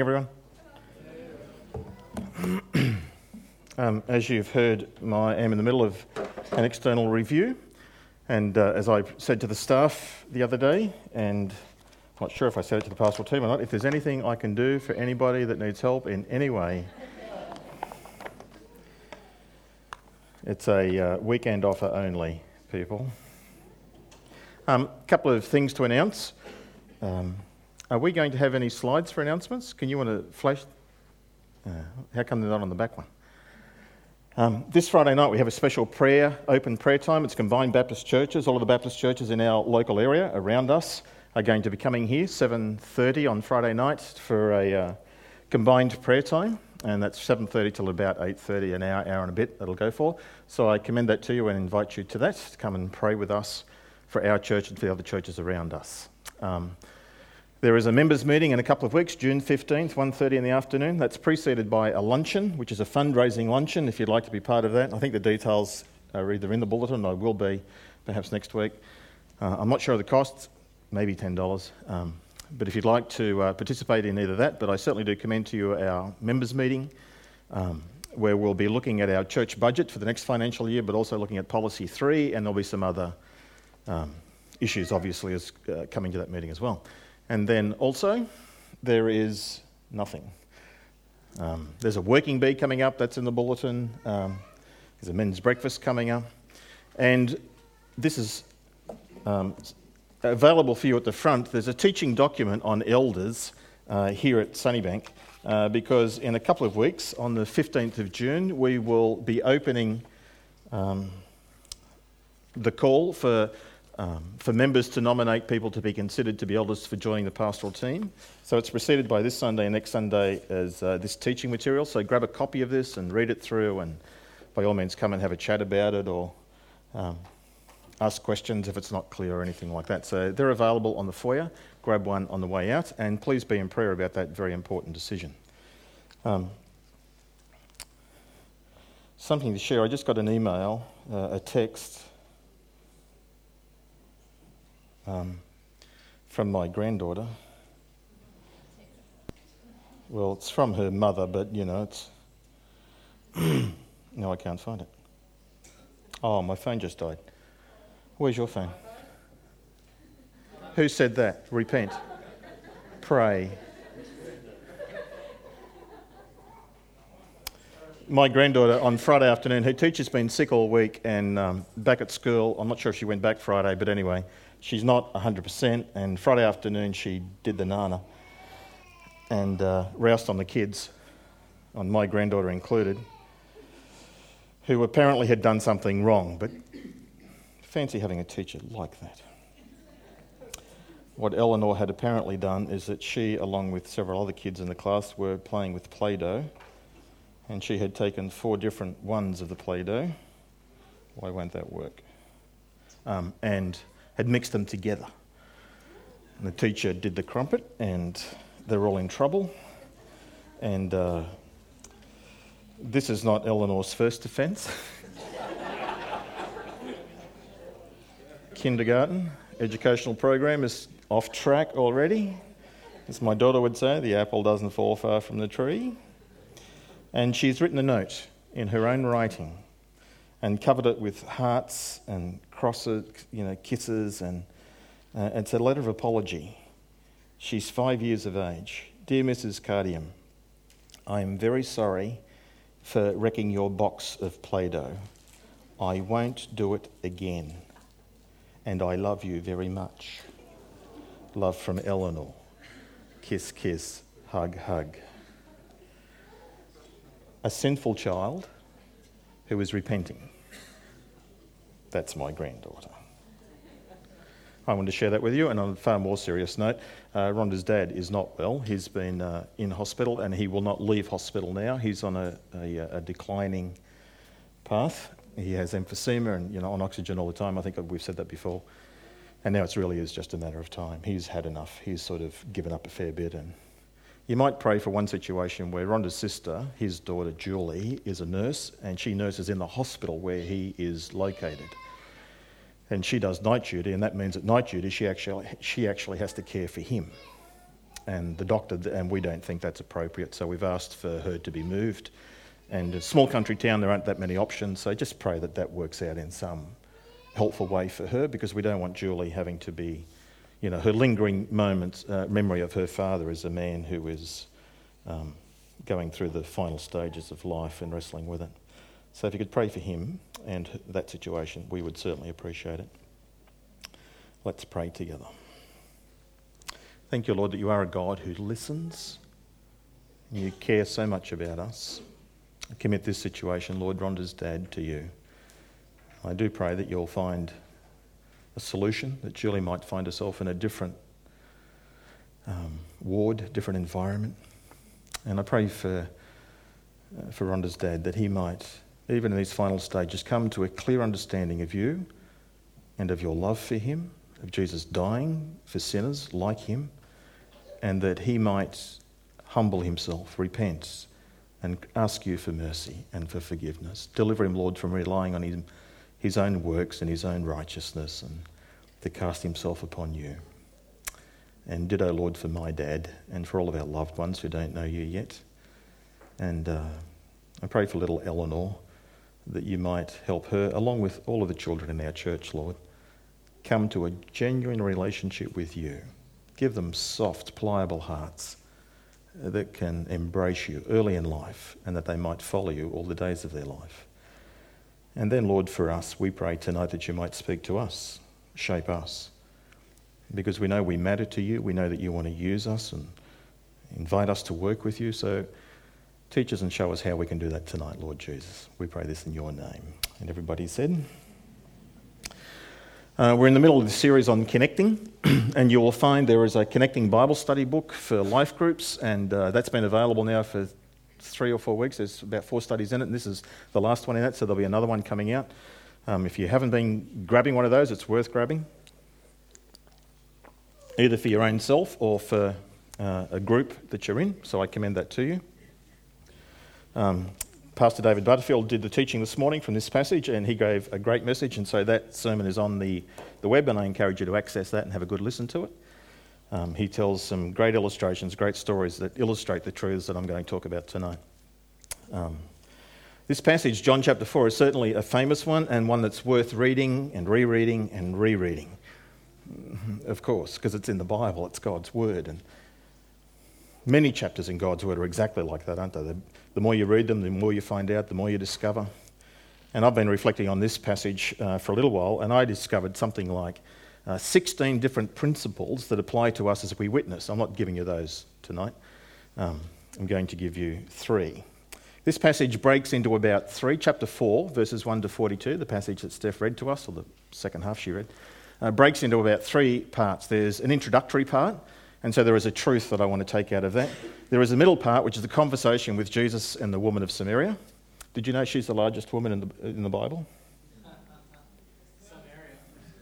everyone. um, as you've heard, I am in the middle of an external review, and uh, as I said to the staff the other day, and I'm not sure if I said it to the pastoral team or not, if there's anything I can do for anybody that needs help in any way, it's a uh, weekend offer only, people. A um, couple of things to announce. Um, are we going to have any slides for announcements? Can you want to flash? Uh, how come they're not on the back one? Um, this Friday night we have a special prayer, open prayer time. It's combined Baptist churches. All of the Baptist churches in our local area around us are going to be coming here 7:30 on Friday night for a uh, combined prayer time, and that's 7:30 till about 8:30, an hour, hour and a bit. That'll go for. So I commend that to you and invite you to that to come and pray with us for our church and for the other churches around us. Um, there is a members' meeting in a couple of weeks, June 15th, 1.30 in the afternoon. That's preceded by a luncheon, which is a fundraising luncheon, if you'd like to be part of that. I think the details are either in the bulletin or will be perhaps next week. Uh, I'm not sure of the costs, maybe $10. Um, but if you'd like to uh, participate in either that, but I certainly do commend to you our members' meeting, um, where we'll be looking at our church budget for the next financial year, but also looking at Policy 3, and there'll be some other um, issues, obviously, as, uh, coming to that meeting as well. And then also, there is nothing. Um, there's a working bee coming up, that's in the bulletin. Um, there's a men's breakfast coming up. And this is um, available for you at the front. There's a teaching document on elders uh, here at Sunnybank uh, because in a couple of weeks, on the 15th of June, we will be opening um, the call for um, for members to nominate people to be considered to be elders for joining the pastoral team. So it's preceded by this Sunday and next Sunday as uh, this teaching material. So grab a copy of this and read it through, and by all means, come and have a chat about it or um, ask questions if it's not clear or anything like that. So they're available on the foyer. Grab one on the way out, and please be in prayer about that very important decision. Um, something to share. I just got an email, uh, a text um, from my granddaughter. Well, it's from her mother, but you know, it's. no, I can't find it. Oh, my phone just died. Where's your phone? Who said that? Repent. Pray. my granddaughter on Friday afternoon, her teacher's been sick all week and um, back at school. I'm not sure if she went back Friday, but anyway, she's not 100%. And Friday afternoon, she did the nana and uh, roused on the kids, on my granddaughter included, who apparently had done something wrong. But fancy having a teacher like that. What Eleanor had apparently done is that she, along with several other kids in the class, were playing with Play Doh, and she had taken four different ones of the Play Doh. Why won't that work? Um, and had mixed them together. And the teacher did the crumpet, and they were all in trouble. And uh, this is not Eleanor's first offence. Kindergarten educational program is off track already. As my daughter would say, the apple doesn't fall far from the tree. And she's written a note in her own writing and covered it with hearts and crosses, you know, kisses, and uh, it's a letter of apology. She's five years of age. Dear Mrs. Cardium, I am very sorry for wrecking your box of Play Doh. I won't do it again. And I love you very much. Love from Eleanor. Kiss, kiss, hug, hug. A sinful child who is repenting. That's my granddaughter. I wanted to share that with you. And on a far more serious note, uh, Rhonda's dad is not well. He's been uh, in hospital and he will not leave hospital now. He's on a, a, a, declining path. He has emphysema and you know on oxygen all the time. I think we've said that before. And now it really is just a matter of time. He's had enough. He's sort of given up a fair bit and you might pray for one situation where Rhonda's sister, his daughter Julie, is a nurse and she nurses in the hospital where he is located. And she does night duty, and that means at night duty she actually, she actually has to care for him. and the doctor, and we don't think that's appropriate. So we've asked for her to be moved. And a small country town, there aren't that many options. So just pray that that works out in some helpful way for her because we don't want Julie having to be, you know, her lingering moments, uh, memory of her father as a man who is um, going through the final stages of life and wrestling with it. So if you could pray for him and that situation, we would certainly appreciate it. Let's pray together. Thank you, Lord, that you are a God who listens. You care so much about us. I commit this situation, Lord, Rhonda's dad, to you. I do pray that you'll find a solution, that Julie might find herself in a different um, ward, different environment. And I pray for, uh, for Rhonda's dad that he might, even in these final stages, come to a clear understanding of you and of your love for him, of Jesus dying for sinners like him, and that he might humble himself, repent, and ask you for mercy and for forgiveness. Deliver him, Lord, from relying on his, his own works and his own righteousness and to cast himself upon you. And ditto, Lord, for my dad and for all of our loved ones who don't know you yet. And uh, I pray for little Eleanor that you might help her, along with all of the children in our church, Lord, come to a genuine relationship with you. Give them soft, pliable hearts that can embrace you early in life and that they might follow you all the days of their life. And then, Lord, for us, we pray tonight that you might speak to us, shape us, because we know we matter to you. We know that you want to use us and invite us to work with you. So teach us and show us how we can do that tonight, Lord Jesus. We pray this in your name. And everybody said, uh, we're in the middle of the series on connecting, and you will find there is a connecting Bible study book for life groups, and uh, that's been available now for three or four weeks. There's about four studies in it, and this is the last one in it, so there'll be another one coming out. Um, if you haven't been grabbing one of those, it's worth grabbing, either for your own self or for uh, a group that you're in, so I commend that to you. Um, Pastor David Butterfield did the teaching this morning from this passage, and he gave a great message. And so that sermon is on the, the web, and I encourage you to access that and have a good listen to it. Um, he tells some great illustrations, great stories that illustrate the truths that I'm going to talk about tonight. Um, this passage, John chapter 4, is certainly a famous one and one that's worth reading and rereading and rereading. Of course, because it's in the Bible, it's God's word. And many chapters in God's word are exactly like that, aren't they? The more you read them, the more you find out, the more you discover. And I've been reflecting on this passage uh, for a little while, and I discovered something like uh, 16 different principles that apply to us as we witness. I'm not giving you those tonight, um, I'm going to give you three. This passage breaks into about three, chapter 4, verses 1 to 42, the passage that Steph read to us, or the second half she read, uh, breaks into about three parts. There's an introductory part, and so there is a truth that I want to take out of that. There is a middle part, which is the conversation with Jesus and the woman of Samaria. Did you know she's the largest woman in the, in the Bible?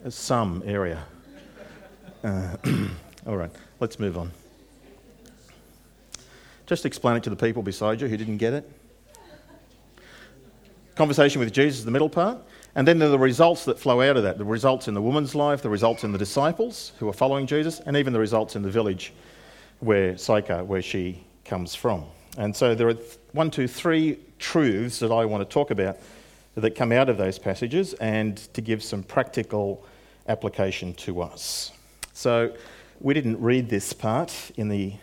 Some area. Uh, all right, let's move on. Just explain it to the people beside you who didn't get it. Conversation with Jesus the middle part. And then there are the results that flow out of that the results in the woman's life, the results in the disciples who are following Jesus, and even the results in the village where Sychar, where she comes from. And so there are one, two, three truths that I want to talk about that come out of those passages and to give some practical application to us. So we didn't read this part in the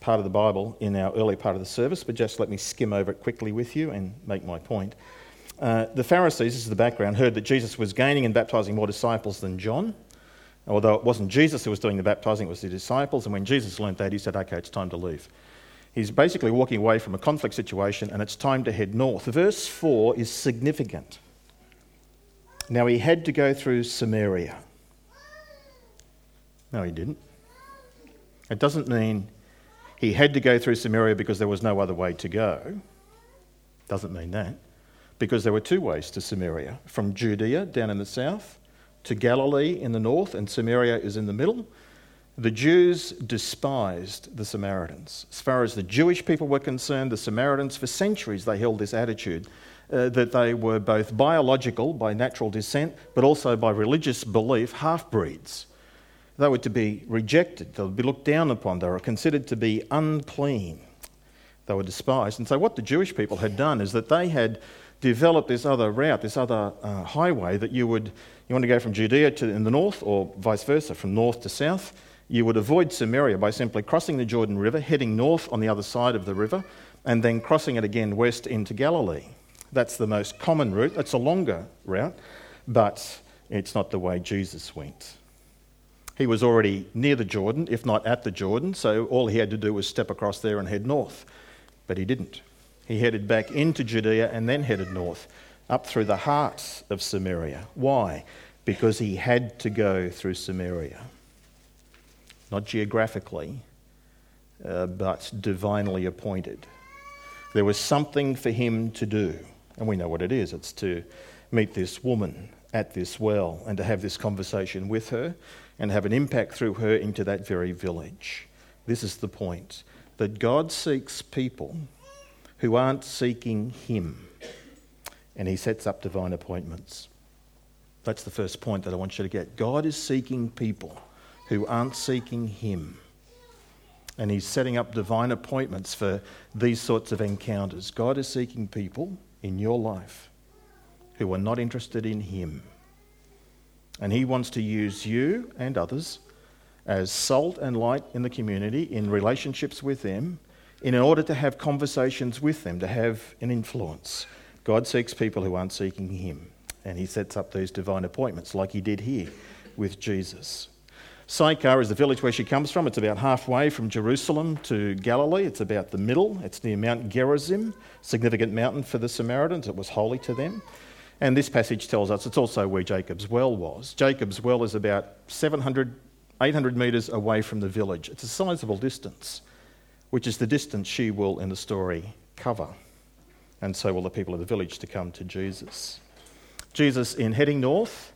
part of the Bible in our early part of the service, but just let me skim over it quickly with you and make my point. Uh, the Pharisees, this is the background, heard that Jesus was gaining and baptizing more disciples than John. Although it wasn't Jesus who was doing the baptizing, it was the disciples. And when Jesus learned that, he said, Okay, it's time to leave. He's basically walking away from a conflict situation and it's time to head north. Verse 4 is significant. Now, he had to go through Samaria. No, he didn't. It doesn't mean he had to go through Samaria because there was no other way to go. Doesn't mean that. Because there were two ways to Samaria from Judea down in the south to Galilee in the north, and Samaria is in the middle. The Jews despised the Samaritans. As far as the Jewish people were concerned, the Samaritans, for centuries, they held this attitude uh, that they were both biological, by natural descent, but also by religious belief, half breeds. They were to be rejected, they would be looked down upon, they were considered to be unclean, they were despised. And so, what the Jewish people had done is that they had developed this other route, this other uh, highway that you would, you want to go from Judea to in the north or vice versa, from north to south. You would avoid Samaria by simply crossing the Jordan River, heading north on the other side of the river, and then crossing it again west into Galilee. That's the most common route. It's a longer route, but it's not the way Jesus went. He was already near the Jordan, if not at the Jordan, so all he had to do was step across there and head north. But he didn't. He headed back into Judea and then headed north, up through the heart of Samaria. Why? Because he had to go through Samaria. Not geographically, uh, but divinely appointed. There was something for him to do, and we know what it is it's to meet this woman at this well and to have this conversation with her and have an impact through her into that very village. This is the point that God seeks people who aren't seeking Him, and He sets up divine appointments. That's the first point that I want you to get. God is seeking people who aren't seeking Him. And He's setting up divine appointments for these sorts of encounters. God is seeking people in your life who are not interested in Him. And He wants to use you and others as salt and light in the community, in relationships with them, in order to have conversations with them, to have an influence. God seeks people who aren't seeking Him. And He sets up these divine appointments, like He did here with Jesus. Sychar is the village where she comes from. It's about halfway from Jerusalem to Galilee. It's about the middle. It's near Mount Gerizim, significant mountain for the Samaritans. It was holy to them. And this passage tells us it's also where Jacob's well was. Jacob's well is about 700, 800 metres away from the village. It's a sizable distance, which is the distance she will, in the story, cover. And so will the people of the village to come to Jesus. Jesus, in heading north,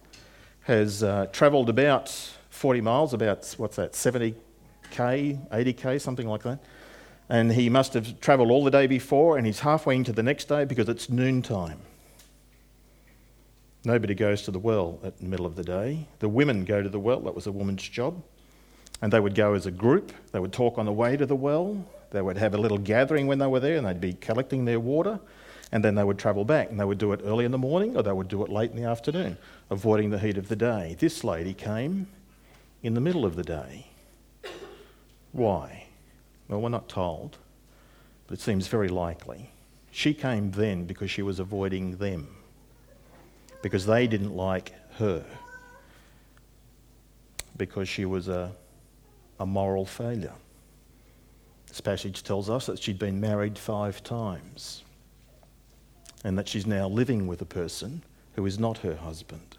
has uh, travelled about 40 miles, about, what's that, 70k, 80k, something like that. And he must have travelled all the day before, and he's halfway into the next day because it's noontime. Nobody goes to the well at the middle of the day. The women go to the well, that was a woman's job. And they would go as a group, they would talk on the way to the well, they would have a little gathering when they were there, and they'd be collecting their water, and then they would travel back. And they would do it early in the morning or they would do it late in the afternoon, avoiding the heat of the day. This lady came in the middle of the day. Why? Well, we're not told, but it seems very likely. She came then because she was avoiding them because they didn't like her because she was a, a moral failure. This passage tells us that she'd been married five times and that she's now living with a person who is not her husband.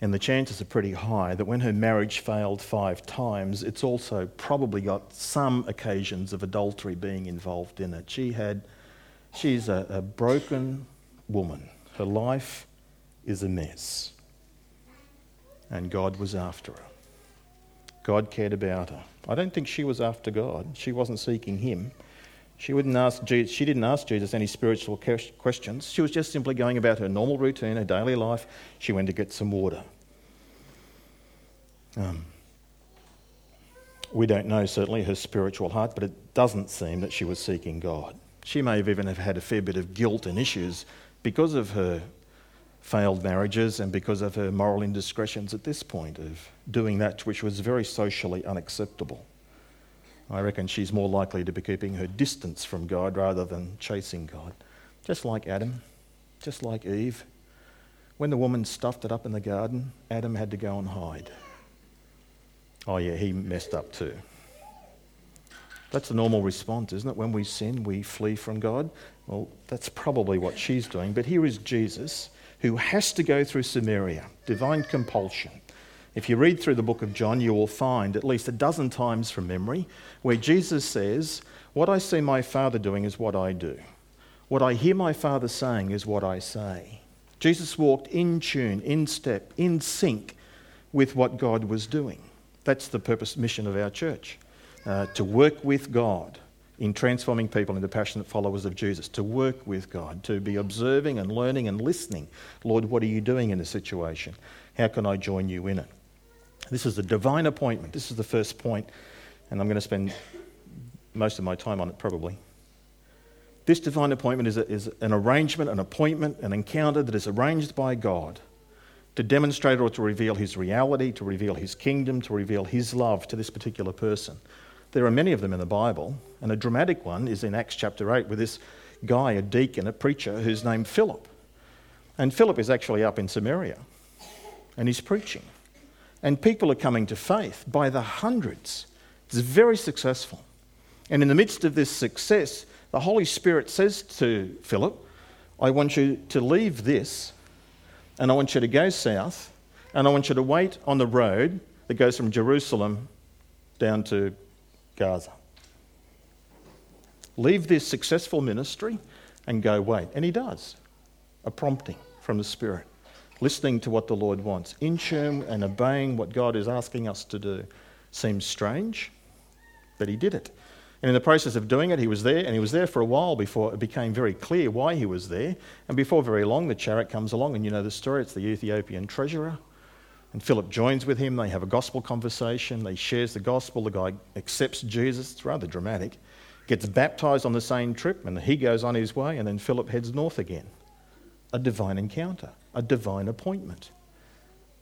And the chances are pretty high that when her marriage failed five times, it's also probably got some occasions of adultery being involved in it. She had, she's a, a broken woman. Her life is a mess. And God was after her. God cared about her. I don't think she was after God. She wasn't seeking Him. She, wouldn't ask Jesus, she didn't ask Jesus any spiritual questions. She was just simply going about her normal routine, her daily life. She went to get some water. Um, we don't know certainly her spiritual heart, but it doesn't seem that she was seeking God. She may have even have had a fair bit of guilt and issues because of her failed marriages and because of her moral indiscretions at this point of doing that which was very socially unacceptable. I reckon she's more likely to be keeping her distance from God rather than chasing God. Just like Adam, just like Eve. When the woman stuffed it up in the garden, Adam had to go and hide. Oh, yeah, he messed up too. That's the normal response, isn't it? When we sin, we flee from God. Well, that's probably what she's doing. But here is Jesus who has to go through Samaria, divine compulsion. If you read through the book of John, you will find at least a dozen times from memory where Jesus says, What I see my Father doing is what I do. What I hear my Father saying is what I say. Jesus walked in tune, in step, in sync with what God was doing. That's the purpose, mission of our church uh, to work with God in transforming people into passionate followers of Jesus, to work with God, to be observing and learning and listening. Lord, what are you doing in a situation? How can I join you in it? This is a divine appointment. This is the first point, and I'm going to spend most of my time on it probably. This divine appointment is, a, is an arrangement, an appointment, an encounter that is arranged by God to demonstrate or to reveal his reality, to reveal his kingdom, to reveal his love to this particular person. There are many of them in the Bible, and a dramatic one is in Acts chapter 8 with this guy, a deacon, a preacher, who's named Philip. And Philip is actually up in Samaria, and he's preaching. And people are coming to faith by the hundreds. It's very successful. And in the midst of this success, the Holy Spirit says to Philip, I want you to leave this and I want you to go south and I want you to wait on the road that goes from Jerusalem down to Gaza. Leave this successful ministry and go wait. And he does. A prompting from the Spirit, listening to what the Lord wants, in tune and obeying what God is asking us to do. Seems strange, but he did it. And in the process of doing it, he was there, and he was there for a while before it became very clear why he was there. And before very long, the chariot comes along, and you know the story it's the Ethiopian treasurer. And Philip joins with him. They have a gospel conversation. They shares the gospel. The guy accepts Jesus. It's rather dramatic. Gets baptized on the same trip, and he goes on his way, and then Philip heads north again. A divine encounter, a divine appointment.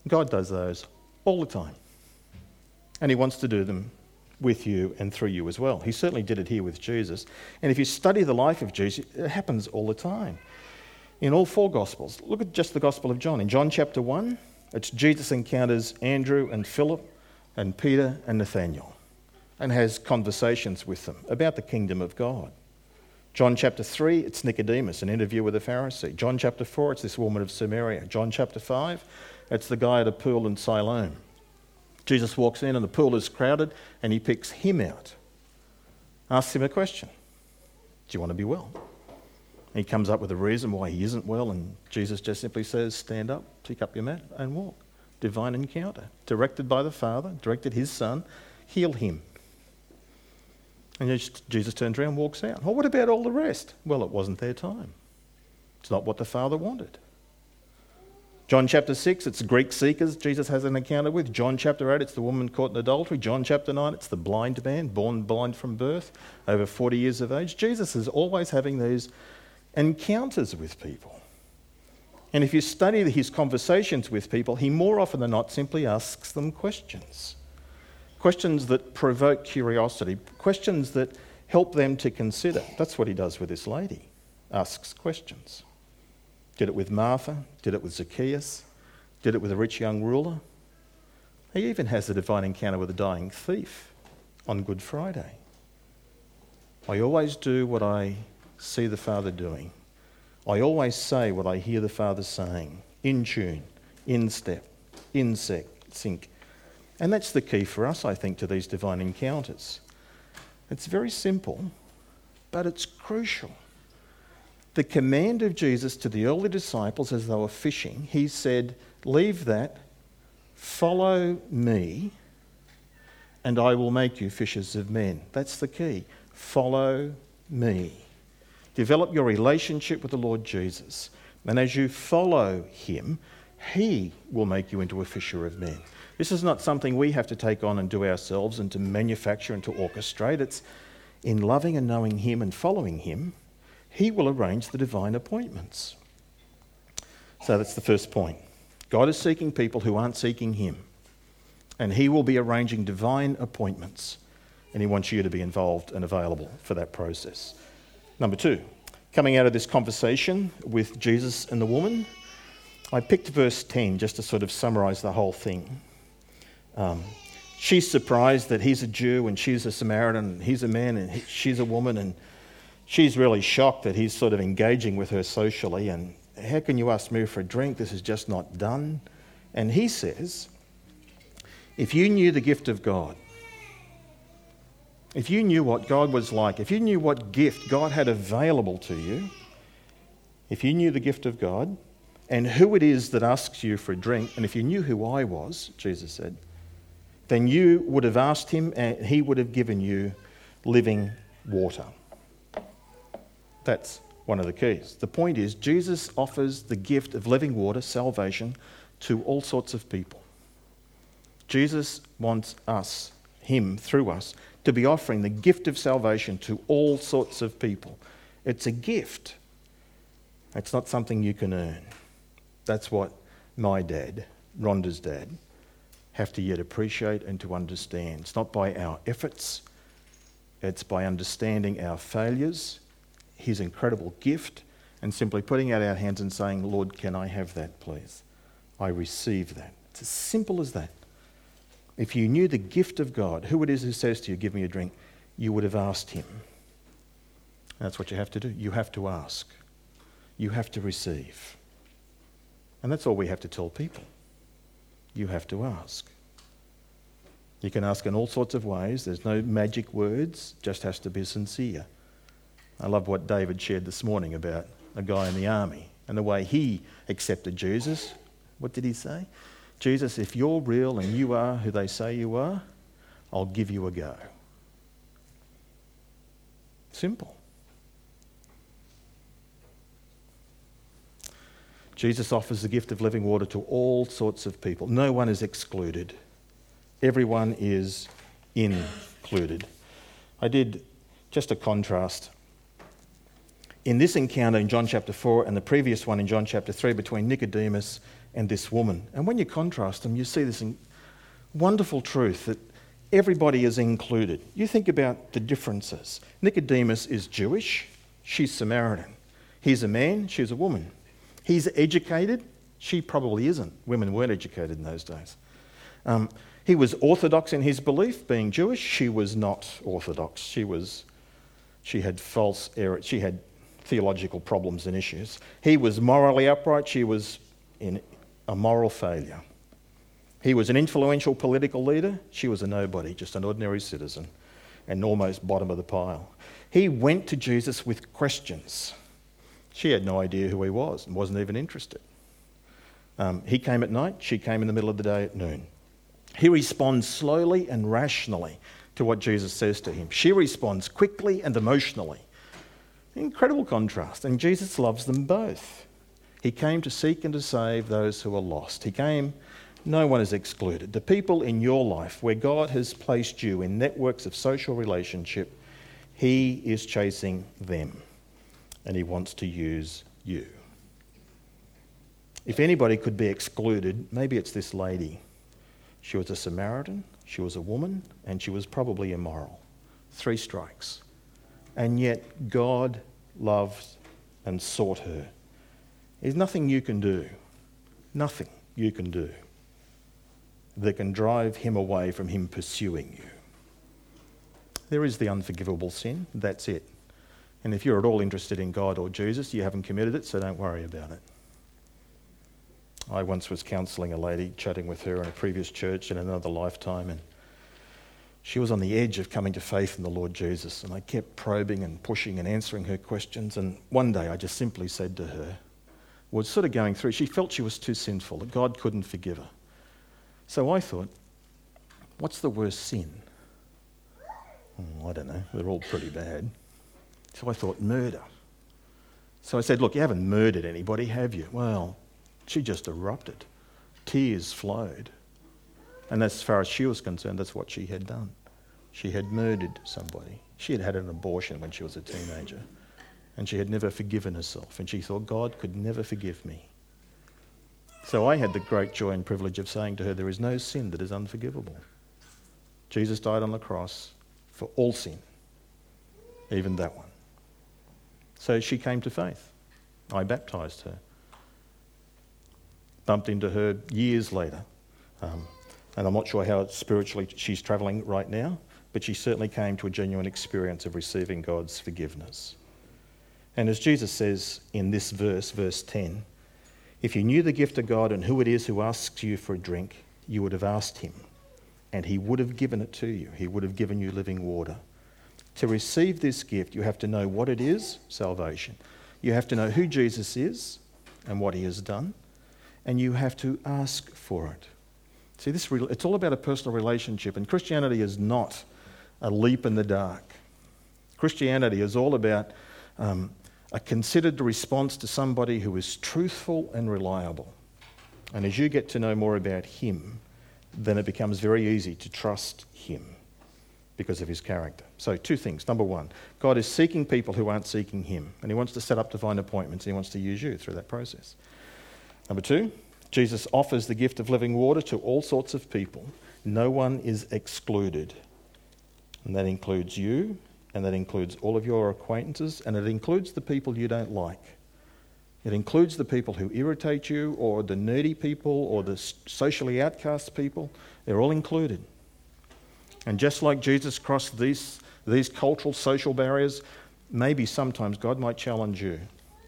God does those all the time. And he wants to do them with you and through you as well. He certainly did it here with Jesus. And if you study the life of Jesus, it happens all the time. In all four Gospels, look at just the Gospel of John. In John chapter 1, it's Jesus encounters Andrew and Philip and Peter and Nathaniel and has conversations with them about the kingdom of God. John chapter 3, it's Nicodemus, an interview with a Pharisee. John chapter 4, it's this woman of Samaria. John chapter 5, it's the guy at a pool in Siloam. Jesus walks in and the pool is crowded and he picks him out. Asks him a question Do you want to be well? He comes up with a reason why he isn't well, and Jesus just simply says, Stand up, pick up your mat, and walk. Divine encounter. Directed by the Father, directed his Son, heal him. And Jesus turns around and walks out. Well, what about all the rest? Well, it wasn't their time. It's not what the Father wanted. John chapter 6, it's Greek seekers Jesus has an encounter with. John chapter 8, it's the woman caught in adultery. John chapter 9, it's the blind man, born blind from birth, over 40 years of age. Jesus is always having these encounters with people. And if you study his conversations with people, he more often than not simply asks them questions. Questions that provoke curiosity, questions that help them to consider. That's what he does with this lady, asks questions. Did it with Martha, did it with Zacchaeus, did it with a rich young ruler. He even has a divine encounter with a dying thief on Good Friday. I always do what I see the Father doing. I always say what I hear the Father saying, in tune, in step, in sync. And that's the key for us, I think, to these divine encounters. It's very simple, but it's crucial the command of Jesus to the early disciples as they were fishing, he said, Leave that, follow me, and I will make you fishers of men. That's the key. Follow me. Develop your relationship with the Lord Jesus. And as you follow him, he will make you into a fisher of men. This is not something we have to take on and do ourselves and to manufacture and to orchestrate. It's in loving and knowing him and following him he will arrange the divine appointments. So that's the first point. God is seeking people who aren't seeking Him, and He will be arranging divine appointments, and He wants you to be involved and available for that process. Number two, coming out of this conversation with Jesus and the woman, I picked verse 10 just to sort of summarize the whole thing. Um, she's surprised that he's a Jew and she's a Samaritan, and he's a man and he, she's a woman, and she's really shocked that he's sort of engaging with her socially. And how can you ask me for a drink? This is just not done. And he says, if you knew the gift of God, if you knew what God was like, if you knew what gift God had available to you, if you knew the gift of God and who it is that asks you for a drink, and if you knew who I was, Jesus said, then you would have asked him and he would have given you living water. That's one of the keys. The point is, Jesus offers the gift of living water, salvation, to all sorts of people. Jesus wants us, Him through us, to be offering the gift of salvation to all sorts of people. It's a gift, it's not something you can earn. That's what my dad, Rhonda's dad, have to yet appreciate and to understand. It's not by our efforts, it's by understanding our failures, His incredible gift, and simply putting out our hands and saying, Lord, can I have that, please? I receive that. It's as simple as that. If you knew the gift of God, who it is who says to you, Give me a drink, you would have asked Him. That's what you have to do. You have to ask, you have to receive. And that's all we have to tell people. You have to ask. You can ask in all sorts of ways. There's no magic words, just has to be sincere. I love what David shared this morning about a guy in the army and the way he accepted Jesus. What did he say? Jesus, if you're real and you are who they say you are, I'll give you a go. Simple. Jesus offers the gift of living water to all sorts of people. No one is excluded, everyone is included. I did just a contrast in this encounter in John chapter 4 and the previous one in John chapter 3 between Nicodemus and this woman. And when you contrast them, you see this wonderful truth that everybody is included. You think about the differences. Nicodemus is Jewish, she's Samaritan. He's a man, she's a woman. He's educated, she probably isn't. Women weren't educated in those days. Um, he was orthodox in his belief, being Jewish. She was not orthodox. She was, she had false error. She had theological problems and issues. He was morally upright, she was in a moral failure. He was an influential political leader, she was a nobody, just an ordinary citizen, and almost bottom of the pile. He went to Jesus with questions. She had no idea who he was and wasn't even interested. Um, he came at night, she came in the middle of the day at noon. He responds slowly and rationally to what Jesus says to him. She responds quickly and emotionally. Incredible contrast. And Jesus loves them both. He came to seek and to save those who are lost. He came, no one is excluded. The people in your life where God has placed you in networks of social relationship, He is chasing them and He wants to use you. If anybody could be excluded, maybe it's this lady. She was a Samaritan, she was a woman, and she was probably immoral. Three strikes. And yet God loved and sought her. There's nothing you can do, nothing you can do that can drive him away from him pursuing you. There is the unforgivable sin, that's it. And if you're at all interested in God or Jesus, you haven't committed it, so don't worry about it. I once was counselling a lady, chatting with her in a previous church in another lifetime, and she was on the edge of coming to faith in the Lord Jesus. And I kept probing and pushing and answering her questions. And one day I just simply said to her, was sort of going through, she felt she was too sinful, that God couldn't forgive her. So I thought, what's the worst sin? Oh, I don't know, they're all pretty bad. So I thought, murder. So I said, Look, you haven't murdered anybody, have you? Well, she just erupted. Tears flowed. And as far as she was concerned, that's what she had done. She had murdered somebody. She had had an abortion when she was a teenager. And she had never forgiven herself. And she thought, God could never forgive me. So I had the great joy and privilege of saying to her, There is no sin that is unforgivable. Jesus died on the cross for all sin, even that one. So she came to faith. I baptized her. Bumped into her years later. Um, and I'm not sure how spiritually she's travelling right now, but she certainly came to a genuine experience of receiving God's forgiveness. And as Jesus says in this verse, verse 10, if you knew the gift of God and who it is who asks you for a drink, you would have asked him, and he would have given it to you. He would have given you living water. To receive this gift, you have to know what it is salvation. You have to know who Jesus is and what he has done, and you have to ask for it. See, this, it's all about a personal relationship, and Christianity is not a leap in the dark. Christianity is all about um, a considered the response to somebody who is truthful and reliable. And as you get to know more about Him, then it becomes very easy to trust Him because of His character. So, two things. Number one, God is seeking people who aren't seeking Him, and He wants to set up divine appointments, and He wants to use you through that process. Number two, Jesus offers the gift of living water to all sorts of people. No one is excluded. And that includes you, and that includes all of your acquaintances, and it includes the people you don't like. It includes the people who irritate you, or the nerdy people, or the socially outcast people. They're all included. And just like Jesus crossed these, these cultural, social barriers, maybe sometimes God might challenge you.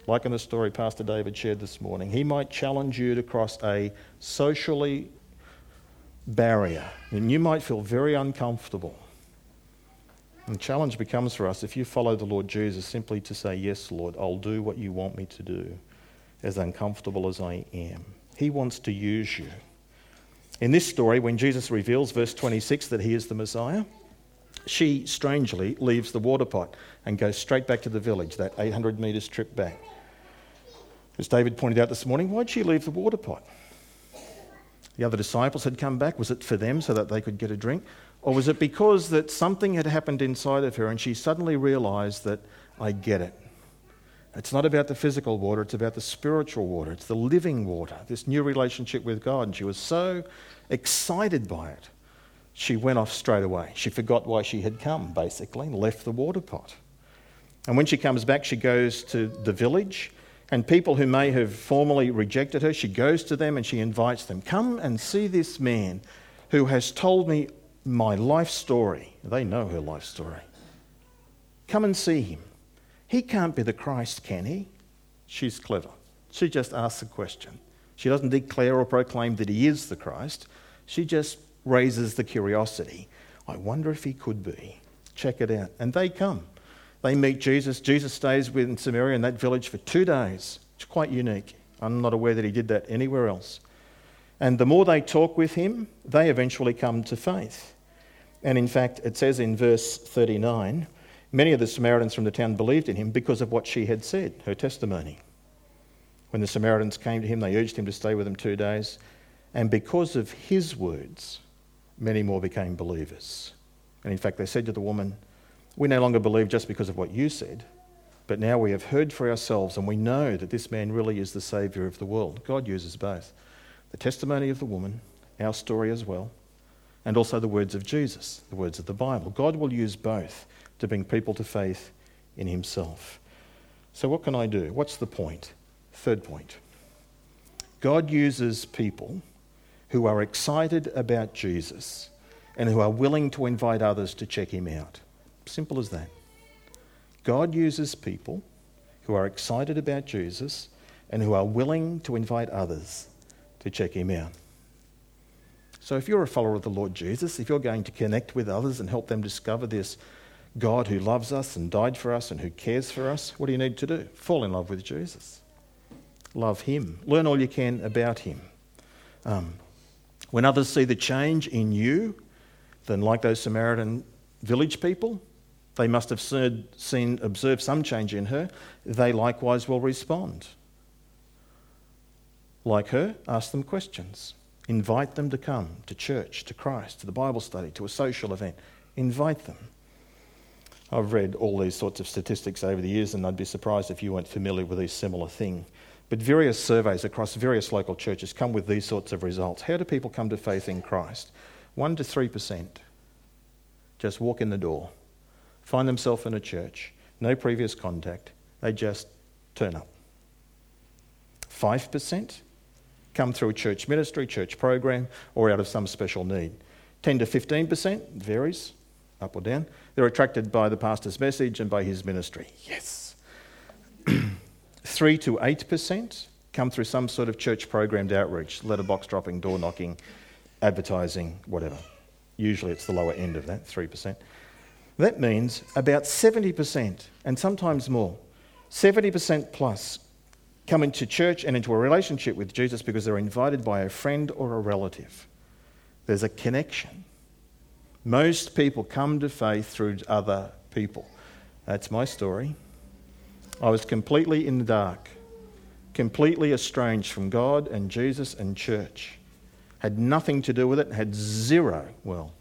Like in the story Pastor David shared this morning, he might challenge you to cross a socially barrier, and you might feel very uncomfortable. And the challenge becomes for us, if you follow the Lord Jesus, simply to say, Yes, Lord, I'll do what you want me to do, as uncomfortable as I am. He wants to use you. In this story, when Jesus reveals, verse 26, that he is the Messiah, she strangely leaves the water pot and goes straight back to the village, that 800 metres trip back. As David pointed out this morning, why'd she leave the water pot? The other disciples had come back. Was it for them so that they could get a drink? Or was it because that something had happened inside of her and she suddenly realized that I get it? It's not about the physical water, it's about the spiritual water. It's the living water, this new relationship with God. And she was so excited by it, she went off straight away. She forgot why she had come, basically, and left the water pot. And when she comes back, she goes to the village, and people who may have formerly rejected her, she goes to them and she invites them Come and see this man who has told me my life story. They know her life story. Come and see him. He can't be the Christ, can he? She's clever. She just asks a question. She doesn't declare or proclaim that he is the Christ. She just raises the curiosity. I wonder if he could be. Check it out. And they come. They meet Jesus. Jesus stays in Samaria in that village for two days. It's quite unique. I'm not aware that he did that anywhere else. And the more they talk with him, they eventually come to faith. And in fact, it says in verse 39 many of the Samaritans from the town believed in him because of what she had said, her testimony. When the Samaritans came to him, they urged him to stay with them two days. And because of his words, many more became believers. And in fact, they said to the woman, We no longer believe just because of what you said, but now we have heard for ourselves and we know that this man really is the Saviour of the world. God uses both the testimony of the woman, our story as well, and also the words of Jesus, the words of the Bible. God will use both to bring people to faith in Himself. So, what can I do? What's the point? Third point God uses people who are excited about Jesus and who are willing to invite others to check Him out. Simple as that. God uses people who are excited about Jesus and who are willing to invite others to check him out. So, if you're a follower of the Lord Jesus, if you're going to connect with others and help them discover this God who loves us and died for us and who cares for us, what do you need to do? Fall in love with Jesus. Love him. Learn all you can about him. Um, when others see the change in you, then, like those Samaritan village people, they must have seen, seen, observed some change in her. They likewise will respond like her, ask them questions. Invite them to come to church, to Christ, to the Bible study, to a social event. Invite them. I've read all these sorts of statistics over the years, and I'd be surprised if you weren't familiar with these similar thing. But various surveys across various local churches come with these sorts of results. How do people come to faith in Christ? 1% to 3%. Just walk in the door, find themselves in a church, no previous contact, they just turn up. 5%? Come through church ministry, church program, or out of some special need. 10 to 15% varies, up or down. They're attracted by the pastor's message and by his ministry. Yes. 3 to 8% come through some sort of church programmed outreach, letterbox dropping, door knocking, advertising, whatever. Usually it's the lower end of that, 3%. That means about 70%, and sometimes more, 70% plus come into church and into a relationship with Jesus because they're invited by a friend or a relative. There's a connection. Most people come to faith through other people. That's my story. I was completely in the dark, completely estranged from God and Jesus and church. had nothing to do with it, had zero, well,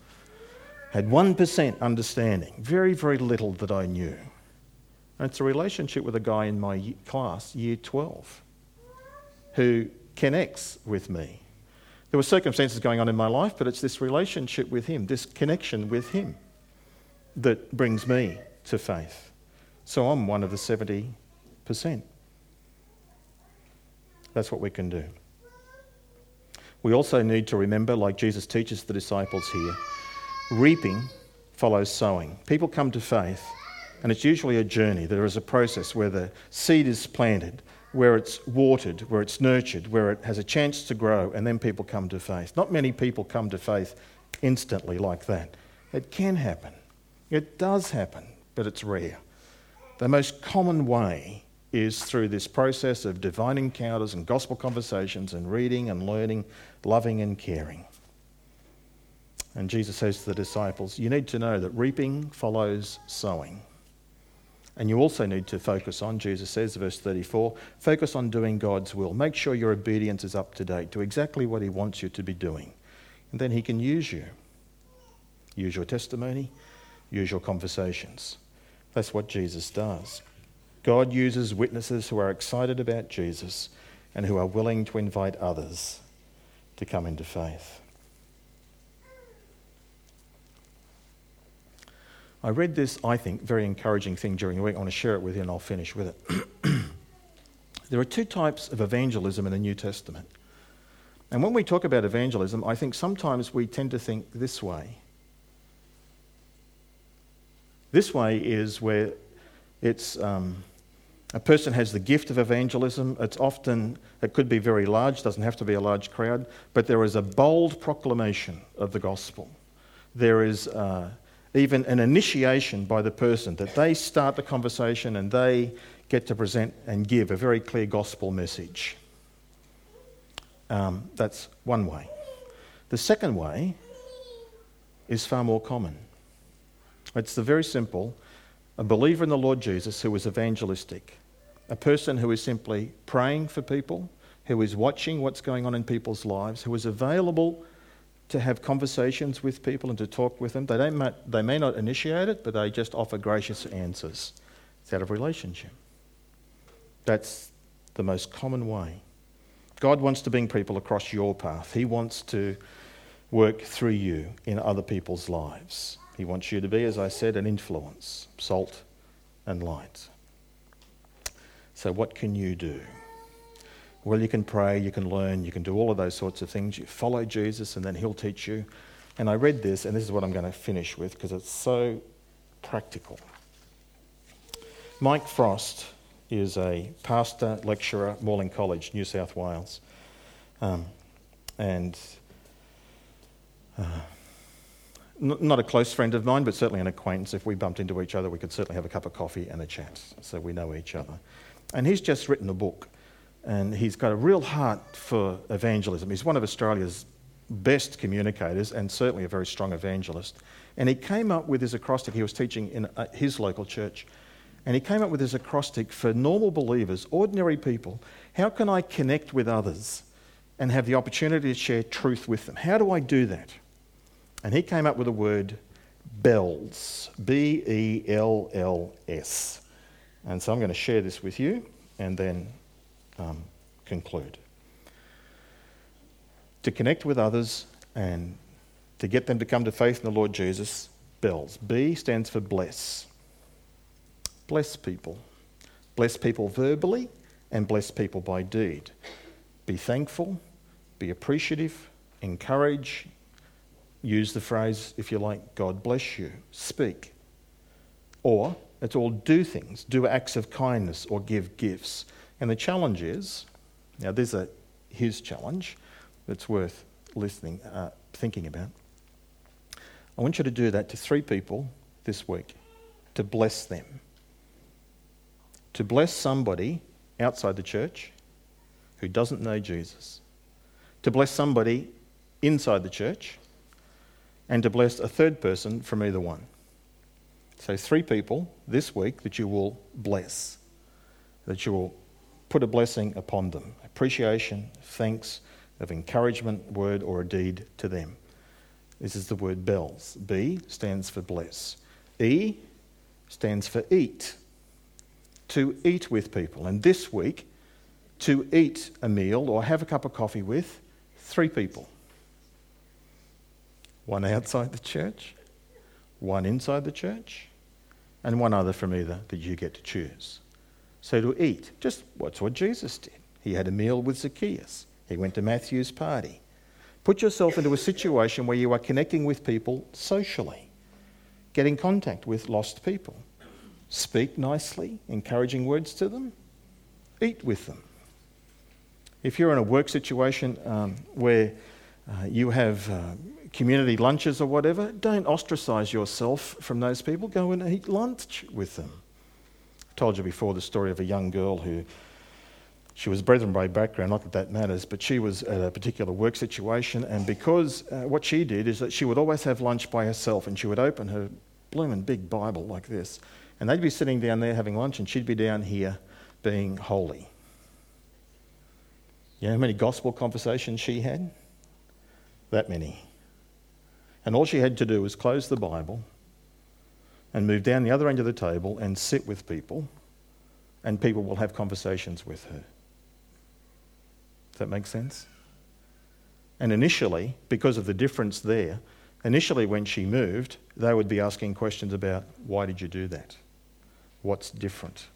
had 1% understanding, very, very little that I knew. And it's a relationship with a guy in my class, year 12, who connects with me. There were circumstances going on in my life, but it's this relationship with him, this connection with him, that brings me to faith. So I'm one of the 70%. That's what we can do. We also need to remember, like Jesus teaches the disciples here, reaping follows sowing. People come to faith, and it's usually a journey. There is a process where the seed is planted, where it's watered, where it's nurtured, where it has a chance to grow, and then people come to faith. Not many people come to faith instantly like that. It can happen. It does happen, but it's rare. The most common way is through this process of divine encounters and gospel conversations and reading and learning, loving and caring. And Jesus says to the disciples, You need to know that reaping follows sowing. And you also need to focus on, Jesus says, verse 34, focus on doing God's will. Make sure your obedience is up to date Do exactly what He wants you to be doing. And then He can use you. Use your testimony, use your conversations. That's what Jesus does. God uses witnesses who are excited about Jesus and who are willing to invite others to come into faith. I read this, I think, very encouraging thing during the week. I want to share it with you and I'll finish with it. there are two types of evangelism in the New Testament. And when we talk about evangelism, I think sometimes we tend to think this way. This way is where it's um, a person has the gift of evangelism. It's often, it could be very large, doesn't have to be a large crowd, but there is a bold proclamation of the gospel. There is uh, even an initiation by the person that they start the conversation and they get to present and give a very clear gospel message. Um, that's one way. The second way is far more common. It's the very simple a believer in the Lord Jesus who is evangelistic, a person who is simply praying for people, who is watching what's going on in people's lives, who is available to have conversations with people and to talk with them. They, don't, they may not initiate it, but they just offer gracious answers. It's out of relationship. That's the most common way. God wants to bring people across your path. He wants to work through you in other people's lives. He wants you to be, as I said, an influence, salt and light. So, what can you do? Well, you can pray, you can learn, you can do all of those sorts of things. You follow Jesus, and then He'll teach you. And I read this, and this is what I'm going to finish with because it's so practical. Mike Frost is a pastor, lecturer, Morling College, New South Wales. Um, and uh, n- not a close friend of mine, but certainly an acquaintance. If we bumped into each other, we could certainly have a cup of coffee and a chat, so we know each other. And he's just written a book and he's got a real heart for evangelism. He's one of Australia's best communicators and certainly a very strong evangelist. And he came up with his acrostic, he was teaching in uh, his local church, and he came up with his acrostic for normal believers, ordinary people. How can I connect with others and have the opportunity to share truth with them? How do I do that? And he came up with the word bells, B E L L S. And so I'm going to share this with you and then um, conclude. To connect with others and to get them to come to faith in the Lord Jesus, bells. B stands for bless. Bless people. Bless people verbally and bless people by deed. Be thankful, be appreciative, encourage, use the phrase, if you like, God bless you, speak. Or it's all do things, do acts of kindness or give gifts. And the challenge is now, there's a his challenge that's worth listening, uh, thinking about. I want you to do that to three people this week to bless them. To bless somebody outside the church who doesn't know Jesus. To bless somebody inside the church. And to bless a third person from either one. So, three people this week that you will bless, that you will put a blessing upon them appreciation, thanks, of encouragement, word, or a deed to them. This is the word bells. B stands for bless. E stands for eat. To eat with people. And this week, to eat a meal or have a cup of coffee with three people one outside the church, one inside the church, and one other from either that you get to choose. So to eat, just what's what Jesus did. He had a meal with Zacchaeus, he went to Matthew's party. Put yourself into a situation where you are connecting with people socially, get in contact with lost people. Speak nicely, encouraging words to them, eat with them. If you're in a work situation um, where uh, you have uh, community lunches or whatever, don't ostracize yourself from those people. Go and eat lunch with them. Told you before the story of a young girl who she was brethren by background, not that that matters, but she was at a particular work situation, and because uh, what she did is that she would always have lunch by herself, and she would open her blooming big Bible like this, and they'd be sitting down there having lunch, and she'd be down here being holy. You know how many gospel conversations she had? That many. And all she had to do was close the Bible and move down the other end of the table and sit with people, and people will have conversations with her. Does that make sense? And initially, because of the difference there, initially when she moved, they would be asking questions about why did you do that? What's different?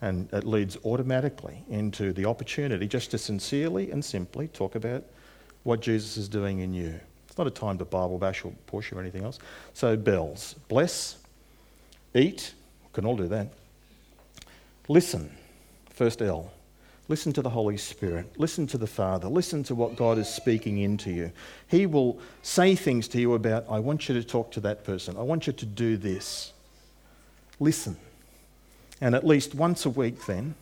And it leads automatically into the opportunity just to sincerely and simply talk about what Jesus is doing in you. It's not a time to Bible bash or push or anything else. So, bells. Bless, eat, we can all do that. Listen, first L. Listen to the Holy Spirit. Listen to the Father. Listen to what God is speaking into you. He will say things to you about, I want you to talk to that person. I want you to do this. Listen. And at least once a week, then,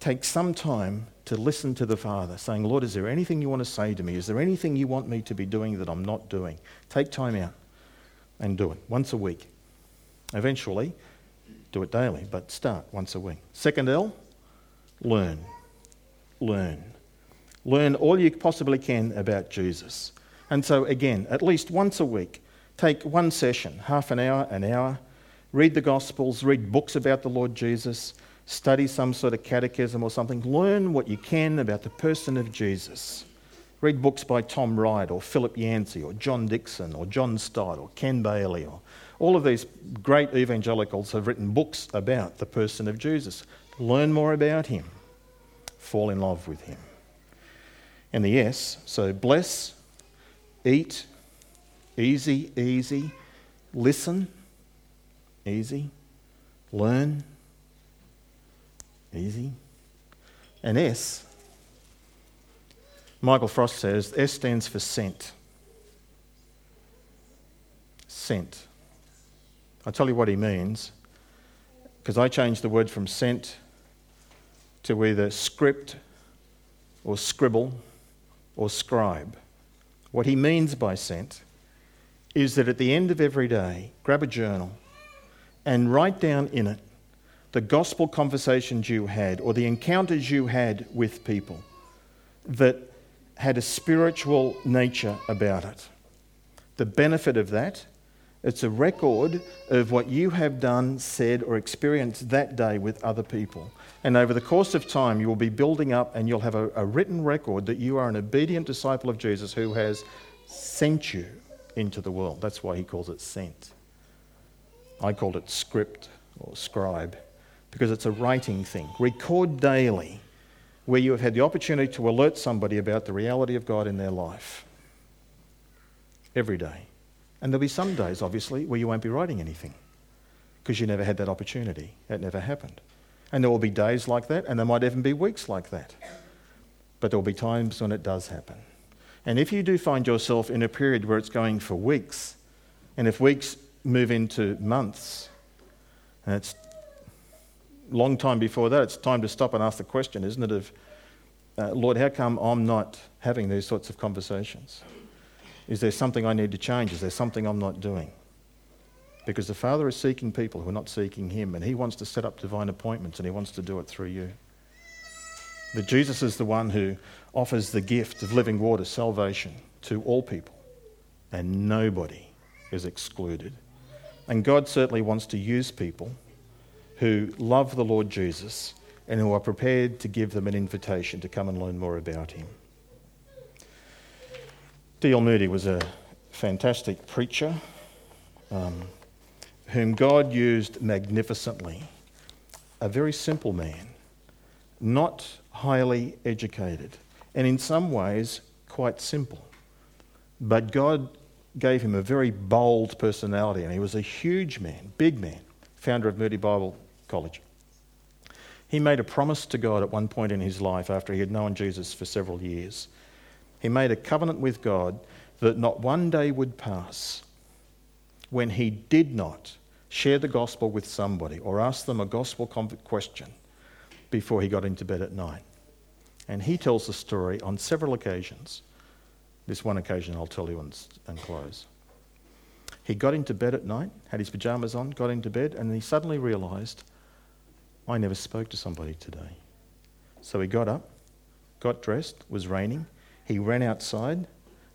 take some time to listen to the Father, saying, Lord, is there anything you want to say to me? Is there anything you want me to be doing that I'm not doing? Take time out and do it once a week. Eventually, do it daily, but start once a week. Second L, learn. Learn. Learn all you possibly can about Jesus. And so, again, at least once a week, take one session, half an hour, an hour, read the Gospels, read books about the Lord Jesus study some sort of catechism or something. Learn what you can about the person of Jesus. Read books by Tom Wright or Philip Yancey or John Dickson or John Stott or Ken Bailey or all of these great evangelicals have written books about the person of Jesus. Learn more about him. Fall in love with him. And the S, so bless, eat, easy, easy, listen, easy, learn, Easy. And S, Michael Frost says, S stands for sent. Sent. I'll tell you what he means, because I changed the word from sent to either script or scribble or scribe. What he means by sent is that at the end of every day, grab a journal and write down in it the gospel conversations you had or the encounters you had with people that had a spiritual nature about it. The benefit of that, it's a record of what you have done, said, or experienced that day with other people. And over the course of time, you will be building up and you'll have a, a written record that you are an obedient disciple of Jesus who has sent you into the world. That's why he calls it sent. I called it script or scribe because it's a writing thing. Record daily where you have had the opportunity to alert somebody about the reality of God in their life. Every day. And there'll be some days, obviously, where you won't be writing anything because you never had that opportunity. It never happened. And there will be days like that, and there might even be weeks like that. But there will be times when it does happen. And if you do find yourself in a period where it's going for weeks, and if weeks move into months, and it's long time before that, it's time to stop and ask the question, isn't it, of, uh, Lord, how come I'm not having these sorts of conversations? Is there something I need to change? Is there something I'm not doing? Because the Father is seeking people who are not seeking Him, and He wants to set up divine appointments, and He wants to do it through you. But Jesus is the one who offers the gift of living water, salvation, to all people, and nobody is excluded. And God certainly wants to use people who love the Lord Jesus and who are prepared to give them an invitation to come and learn more about him. D.L. Moody was a fantastic preacher um, whom God used magnificently. A very simple man, not highly educated, and in some ways quite simple. But God gave him a very bold personality, and he was a huge man, big man, founder of Moody Bible College. He made a promise to God at one point in his life after he had known Jesus for several years. He made a covenant with God that not one day would pass when he did not share the gospel with somebody or ask them a gospel question before he got into bed at night. And he tells the story on several occasions. This one occasion I'll tell you and, close. He got into bed at night, had his pajamas on, got into bed, and he suddenly realised, I never spoke to somebody today. So he got up, got dressed, was raining. He ran outside,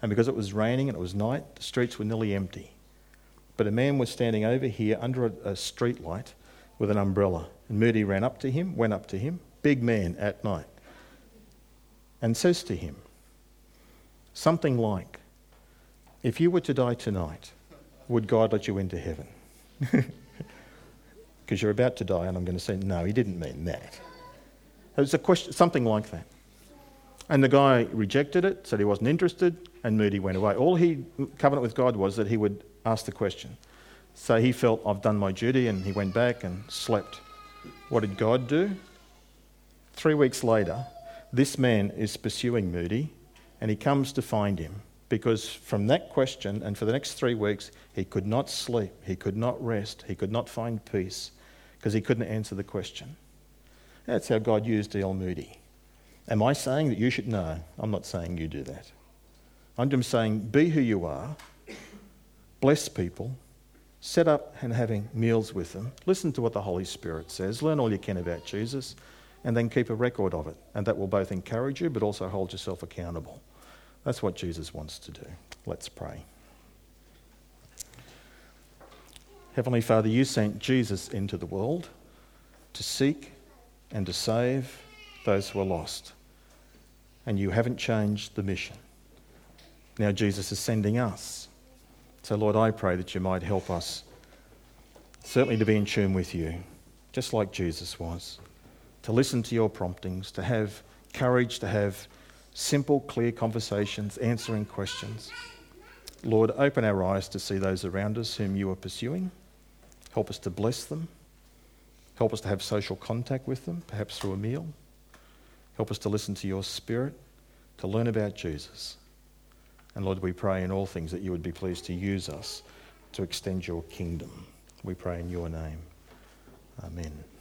and because it was raining and it was night, the streets were nearly empty. But a man was standing over here under a, a street light with an umbrella. And Moody ran up to him, went up to him, big man at night, and says to him something like, If you were to die tonight, would God let you into heaven? Because you're about to die, and I'm going to say, No, he didn't mean that. It was a question, something like that. And the guy rejected it, said he wasn't interested, and Moody went away. All he covenant with God was that he would ask the question. So he felt, I've done my duty, and he went back and slept. What did God do? Three weeks later, this man is pursuing Moody, and he comes to find him because from that question, and for the next three weeks, he could not sleep, he could not rest, he could not find peace because he couldn't answer the question. That's how God used D.L. Moody. Am I saying that you should? No, I'm not saying you do that. I'm just saying be who you are, bless people, set up and having meals with them, listen to what the Holy Spirit says, learn all you can about Jesus, and then keep a record of it. And that will both encourage you but also hold yourself accountable. That's what Jesus wants to do. Let's pray. Heavenly Father, you sent Jesus into the world to seek and to save those who are lost. And you haven't changed the mission. Now Jesus is sending us. So, Lord, I pray that you might help us, certainly to be in tune with you, just like Jesus was, to listen to your promptings, to have courage, to have simple, clear conversations, answering questions. Lord, open our eyes to see those around us whom you are pursuing. Help us to bless them. Help us to have social contact with them, perhaps through a meal. Help us to listen to your spirit, to learn about Jesus. And Lord, we pray in all things that you would be pleased to use us to extend your kingdom. We pray in your name. Amen.